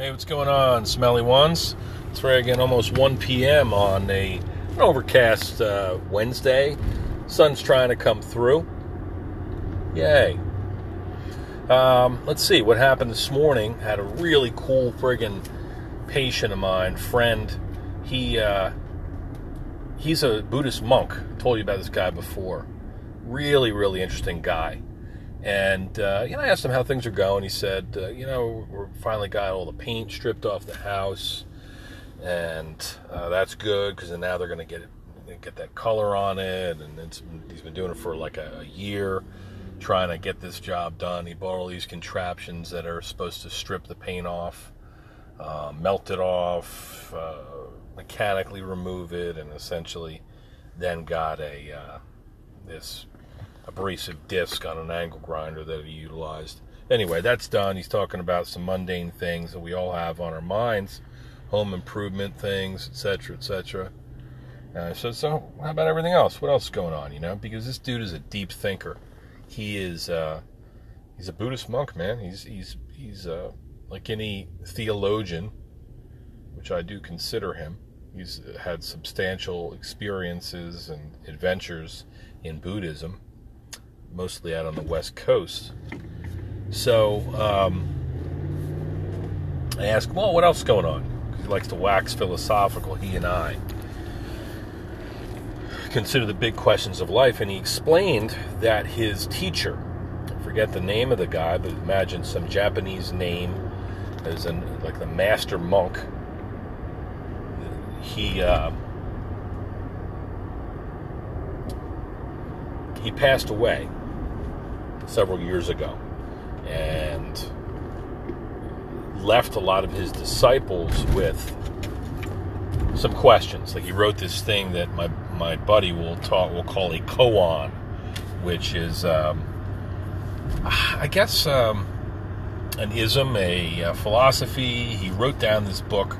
Hey, what's going on, smelly ones? It's right again, almost 1 p.m. on a an overcast uh, Wednesday. Sun's trying to come through. Yay. Um, let's see what happened this morning. Had a really cool friggin' patient of mine, friend. He uh, he's a Buddhist monk. told you about this guy before. Really, really interesting guy. And uh, you know, I asked him how things are going. He said, uh, you know, we finally got all the paint stripped off the house, and uh, that's good because now they're going to get it, get that color on it. And he's been doing it for like a, a, year, trying to get this job done. He bought all these contraptions that are supposed to strip the paint off, uh, melt it off, uh, mechanically remove it, and essentially then got a uh, this abrasive disc on an angle grinder that he utilized. Anyway, that's done. He's talking about some mundane things that we all have on our minds, home improvement things, etc., etc. And I said, so how about everything else? What else is going on? You know, because this dude is a deep thinker. He is, uh, he's a Buddhist monk, man. He's he's he's uh, like any theologian, which I do consider him. He's had substantial experiences and adventures in Buddhism mostly out on the West Coast. So um, I asked, well, what else is going on? He likes to wax philosophical, he and I. Consider the big questions of life, and he explained that his teacher, I forget the name of the guy, but imagine some Japanese name as in like the master monk. He uh, he passed away several years ago and left a lot of his disciples with some questions. Like he wrote this thing that my my buddy will talk will call a koan, which is um, I guess um, an ism, a, a, philosophy. He wrote down this book.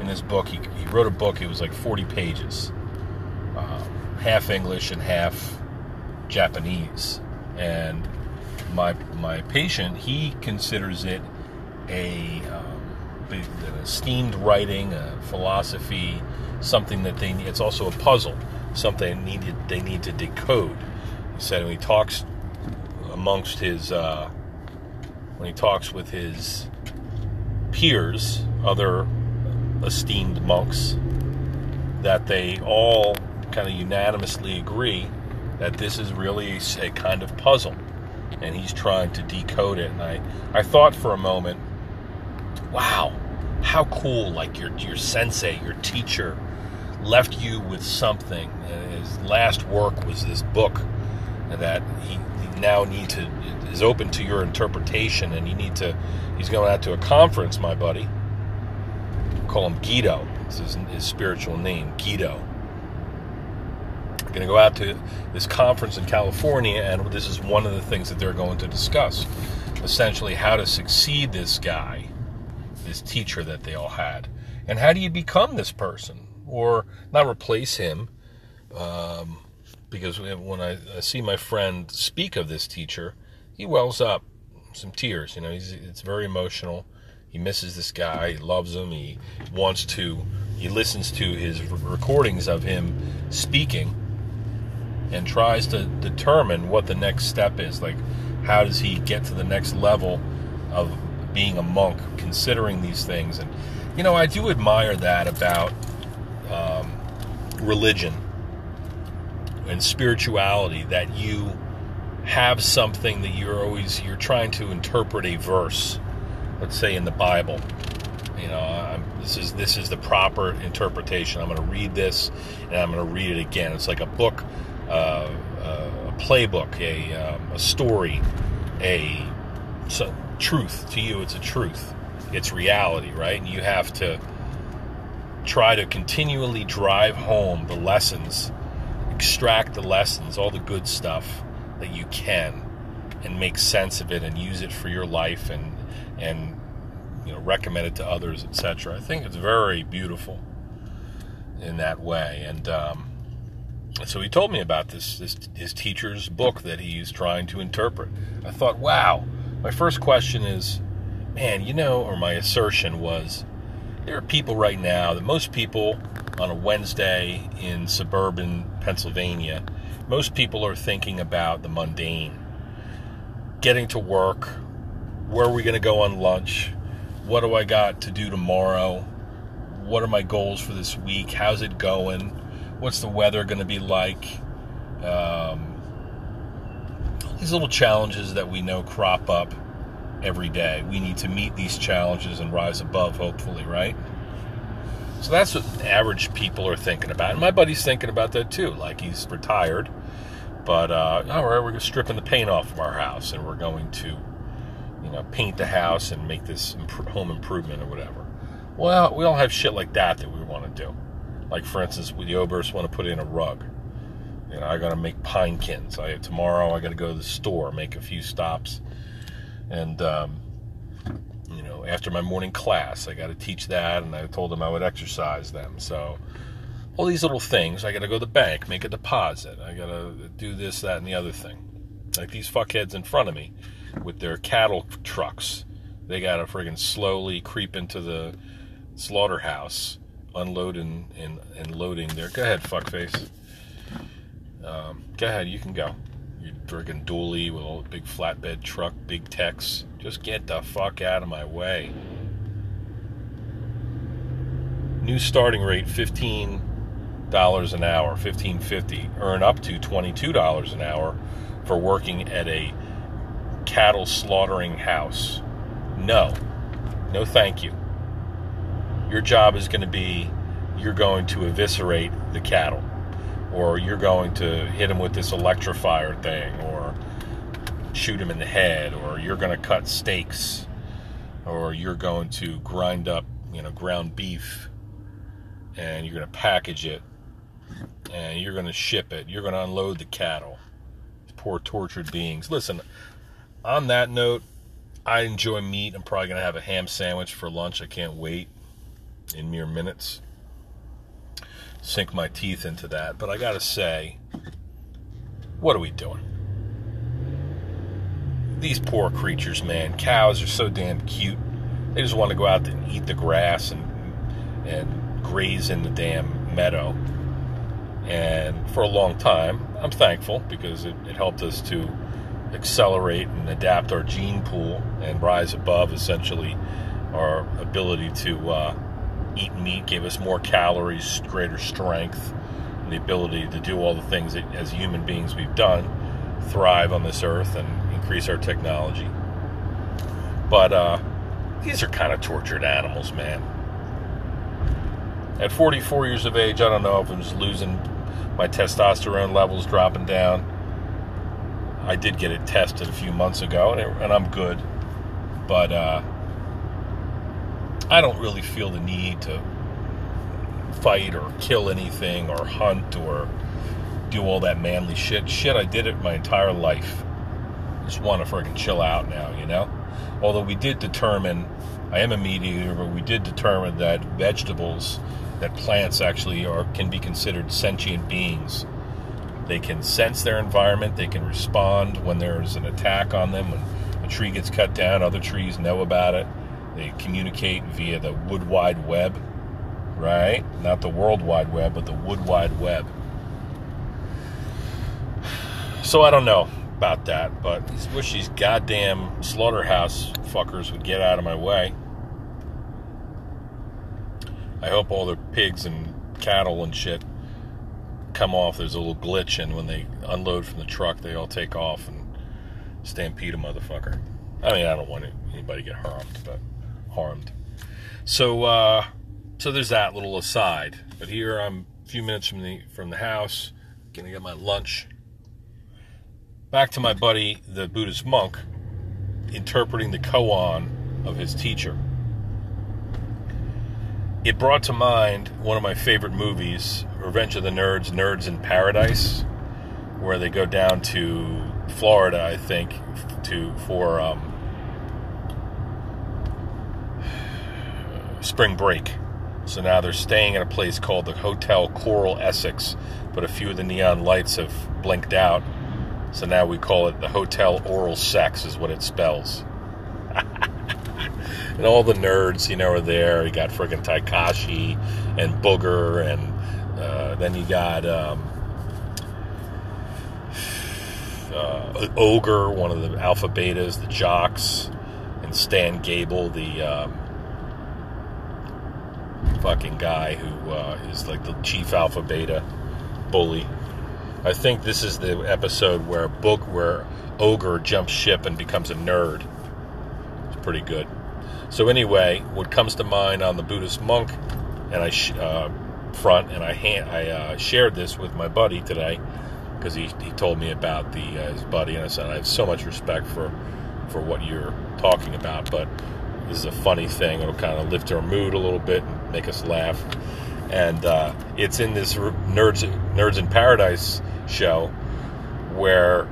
In this book, he, he wrote a book. It was like 40 pages, um, half English and half Japanese, and my my patient, he considers it a um, esteemed writing, a philosophy, something that they it's also a puzzle, something needed they need to decode. He said when he talks amongst his uh, when he talks with his peers, other esteemed monks, that they all kind of unanimously agree that this is really a kind of puzzle and he's trying to decode it. And I, I thought for a moment, wow, how cool! Like your your sensei, your teacher, left you with something. Uh, his last work was this book that he, he now need to is open to your interpretation, and you need to. He's going out to a conference, my buddy. Call him Guido. This is his spiritual name, Guido going to go out to this conference in California, and this is one of the things that they're going to discuss. Essentially, how to succeed this guy, this teacher that they all had, and how do you become this person, or not replace him? Um, because when I, I, see my friend speak of this teacher, he wells up some tears. You know, it's very emotional. He misses this guy. He loves him. He wants to. He listens to his recordings of him speaking and tries to determine what the next step is. Like, how does he get to the next level of being a monk, considering these things? And, you know, I do admire that about um, religion and spirituality that you have something that you're always you're trying to interpret a verse let's say in the bible you know I'm, this is this is the proper interpretation i'm going to read this and i'm going to read it again it's like a book uh, a playbook, a, um, a story, a so, truth. To you, it's a truth. It's reality, right? And you have to try to continually drive home the lessons, extract the lessons, all the good stuff that you can, and make sense of it and use it for your life and and you know recommend it to others, etc. I think it's very beautiful in that way, and um, so he told me about this, this his teacher's book that he's trying to interpret. I thought, wow. My first question is, man, you know, or my assertion was there are people right now that most people on a Wednesday in suburban Pennsylvania, most people are thinking about the mundane. Getting to work, where are we going to go on lunch? What do I got to do tomorrow? What are my goals for this week? How's it going? What's the weather going to be like? Um, these little challenges that we know crop up every day. We need to meet these challenges and rise above, hopefully, right? So that's what average people are thinking about. And my buddy's thinking about that too. Like he's retired, but uh, all right, we're stripping the paint off of our house and we're going to, you know, paint the house and make this home improvement or whatever. Well, we all have shit like that that we want to do. Like for instance, the Obersts want to put in a rug. You know, I got to make pinekins. I tomorrow I got to go to the store, make a few stops, and um, you know, after my morning class, I got to teach that, and I told them I would exercise them. So all these little things, I got to go to the bank, make a deposit. I got to do this, that, and the other thing. Like these fuckheads in front of me with their cattle trucks, they got to friggin' slowly creep into the slaughterhouse, unloading and, and loading there. Go ahead, fuckface. Um, go ahead, you can go. You're friggin' dually with a big flatbed truck, big techs. Just get the fuck out of my way. New starting rate fifteen dollars an hour, fifteen fifty. Earn up to twenty two dollars an hour for working at a cattle slaughtering house. No, no, thank you. Your job is going to be you're going to eviscerate the cattle, or you're going to hit them with this electrifier thing, or shoot them in the head, or you're going to cut steaks, or you're going to grind up, you know, ground beef, and you're going to package it, and you're going to ship it. You're going to unload the cattle. Poor tortured beings. Listen, on that note, I enjoy meat. I'm probably going to have a ham sandwich for lunch. I can't wait in mere minutes. Sink my teeth into that. But I got to say, what are we doing? These poor creatures, man. Cows are so damn cute. They just want to go out and eat the grass and and graze in the damn meadow. And for a long time, I'm thankful because it, it helped us to accelerate and adapt our gene pool and rise above essentially our ability to uh, eat meat, gave us more calories, greater strength, and the ability to do all the things that as human beings we've done, thrive on this earth and increase our technology. But uh, these are kind of tortured animals, man. At 44 years of age, I don't know if I'm just losing my testosterone levels dropping down. I did get it tested a few months ago, and, it, and I'm good. But uh, I don't really feel the need to fight or kill anything or hunt or do all that manly shit. Shit, I did it my entire life. Just want to freaking chill out now, you know? Although we did determine, I am a meat eater, but we did determine that vegetables, that plants actually are can be considered sentient beings. They can sense their environment, they can respond when there's an attack on them, when a tree gets cut down, other trees know about it. They communicate via the wood wide web, right? Not the world wide web, but the wood wide web. So I don't know about that, but I wish these goddamn slaughterhouse fuckers would get out of my way. I hope all the pigs and cattle and shit come off. There's a little glitch, and when they unload from the truck, they all take off and stampede a motherfucker. I mean, I don't want anybody to get harmed, but harmed. So, uh, so there's that little aside. But here I'm a few minutes from the from the house, gonna get my lunch. Back to my buddy, the Buddhist monk, interpreting the koan of his teacher. It brought to mind one of my favorite movies, Revenge of the Nerds, Nerds in Paradise, where they go down to Florida, I think, to for um, spring break. So now they're staying at a place called the Hotel Coral Essex, but a few of the neon lights have blinked out. So now we call it the Hotel Oral Sex, is what it spells. and all the nerds, you know, are there. You got freaking Takashi and Booger, and uh, then you got um, uh, Ogre, one of the Alpha Betas, the Jocks, and Stan Gable, the um, fucking guy who uh, is like the chief Alpha Beta bully. I think this is the episode where book where Ogre jumps ship and becomes a nerd. It's pretty good. So anyway, what comes to mind on the Buddhist monk, and I sh- uh, front, and I hand, I uh, shared this with my buddy today because he, he told me about the uh, his buddy, and I said I have so much respect for for what you're talking about, but this is a funny thing. It'll kind of lift our mood a little bit and make us laugh. And uh, it's in this Nerds Nerds in Paradise show where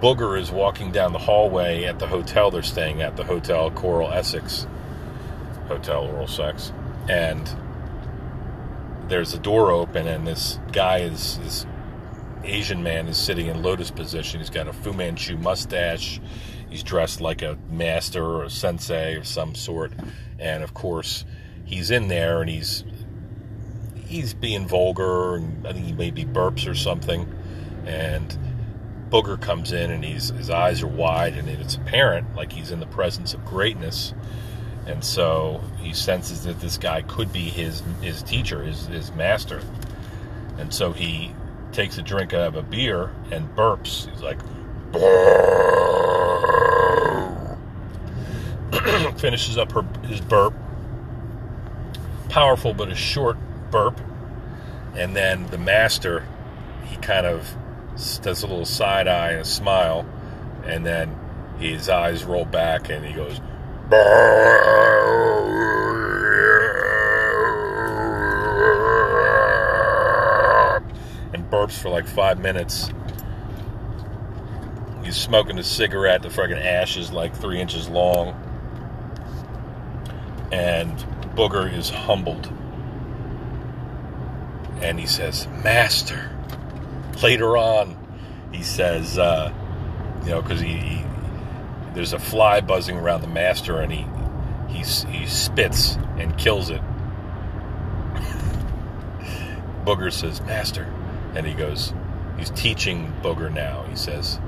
Booger is walking down the hallway at the hotel they're staying at, the Hotel Coral Essex, Hotel Oral Sex, and there's a door open, and this guy is, is Asian man is sitting in lotus position. He's got a Fu Manchu mustache. He's dressed like a master or a sensei of some sort. And of course, he's in there and he's he's being vulgar and I think he maybe burps or something. And Booger comes in and he's his eyes are wide and it's apparent like he's in the presence of greatness. And so he senses that this guy could be his his teacher, his his master. And so he takes a drink out of a beer and burps. He's like, finishes up her, his burp. Powerful, but a short burp. And then the master, he kind of does a little side eye and a smile. And then his eyes roll back and he goes, and burps for like five minutes. He's smoking a cigarette. The fucking ash is like three inches long. And Booger is humbled. And he says, Master. Later on, he says, uh, you know, because he, he, there's a fly buzzing around the master, and he he he spits and kills it. Booger says, "Master, and he goes, he's teaching Booger now. He says,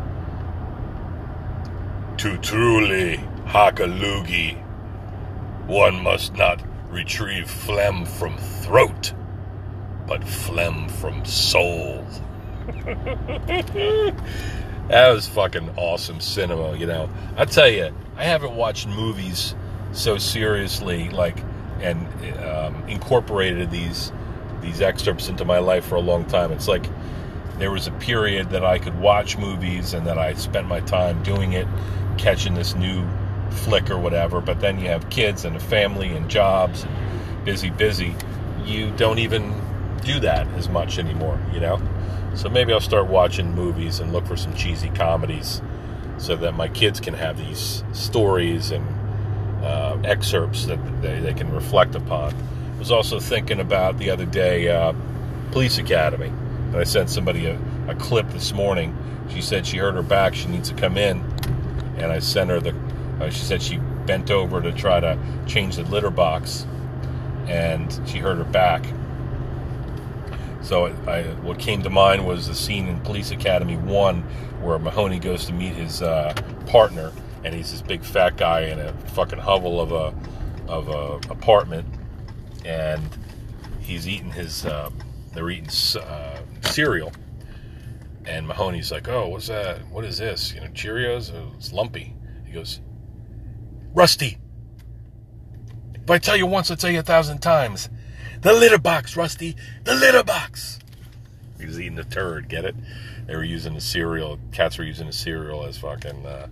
To truly Hakalugi, one must not retrieve phlegm from throat, but phlegm from soul. that was fucking awesome cinema, you know. I tell you, I haven't watched movies so seriously, like, and um, incorporated these these excerpts into my life for a long time. It's like there was a period that I could watch movies and that I spent my time doing it, catching this new flick or whatever. But then you have kids and a family and jobs, and busy, busy. You don't even do that as much anymore, you know? So maybe I'll start watching movies and look for some cheesy comedies so that my kids can have these stories and uh, excerpts that they, they can reflect upon I was also thinking about the other day uh, police academy. And I sent somebody a, a clip this morning. She said she hurt her back. She needs to come in. And I sent her the. Uh, she said she bent over to try to change the litter box, and she hurt her back. So I, what came to mind was the scene in Police Academy One, where Mahoney goes to meet his uh, partner, and he's this big fat guy in a fucking hovel of a of a apartment, and he's eating his. Uh, they're eating uh, cereal, and Mahoney's like, "Oh, what's that? What is this? You know, Cheerios? Oh, it's lumpy." He goes, "Rusty, if I tell you once, I'll tell you a thousand times. The litter box, Rusty, the litter box." He was eating the turd. Get it? They were using the cereal. Cats were using the cereal as fucking uh,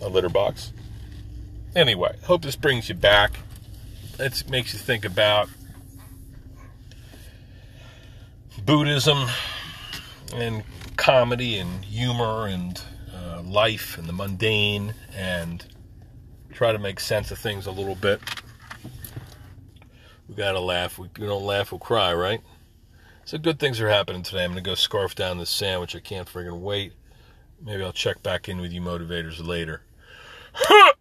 a litter box. Anyway, hope this brings you back it makes you think about Buddhism and comedy and humor and uh, life and the mundane and try to make sense of things a little bit. We gotta laugh. We don't laugh, we'll cry, right? So good things are happening today. I'm gonna go scarf down this sandwich. I can't friggin' wait. Maybe I'll check back in with you motivators later.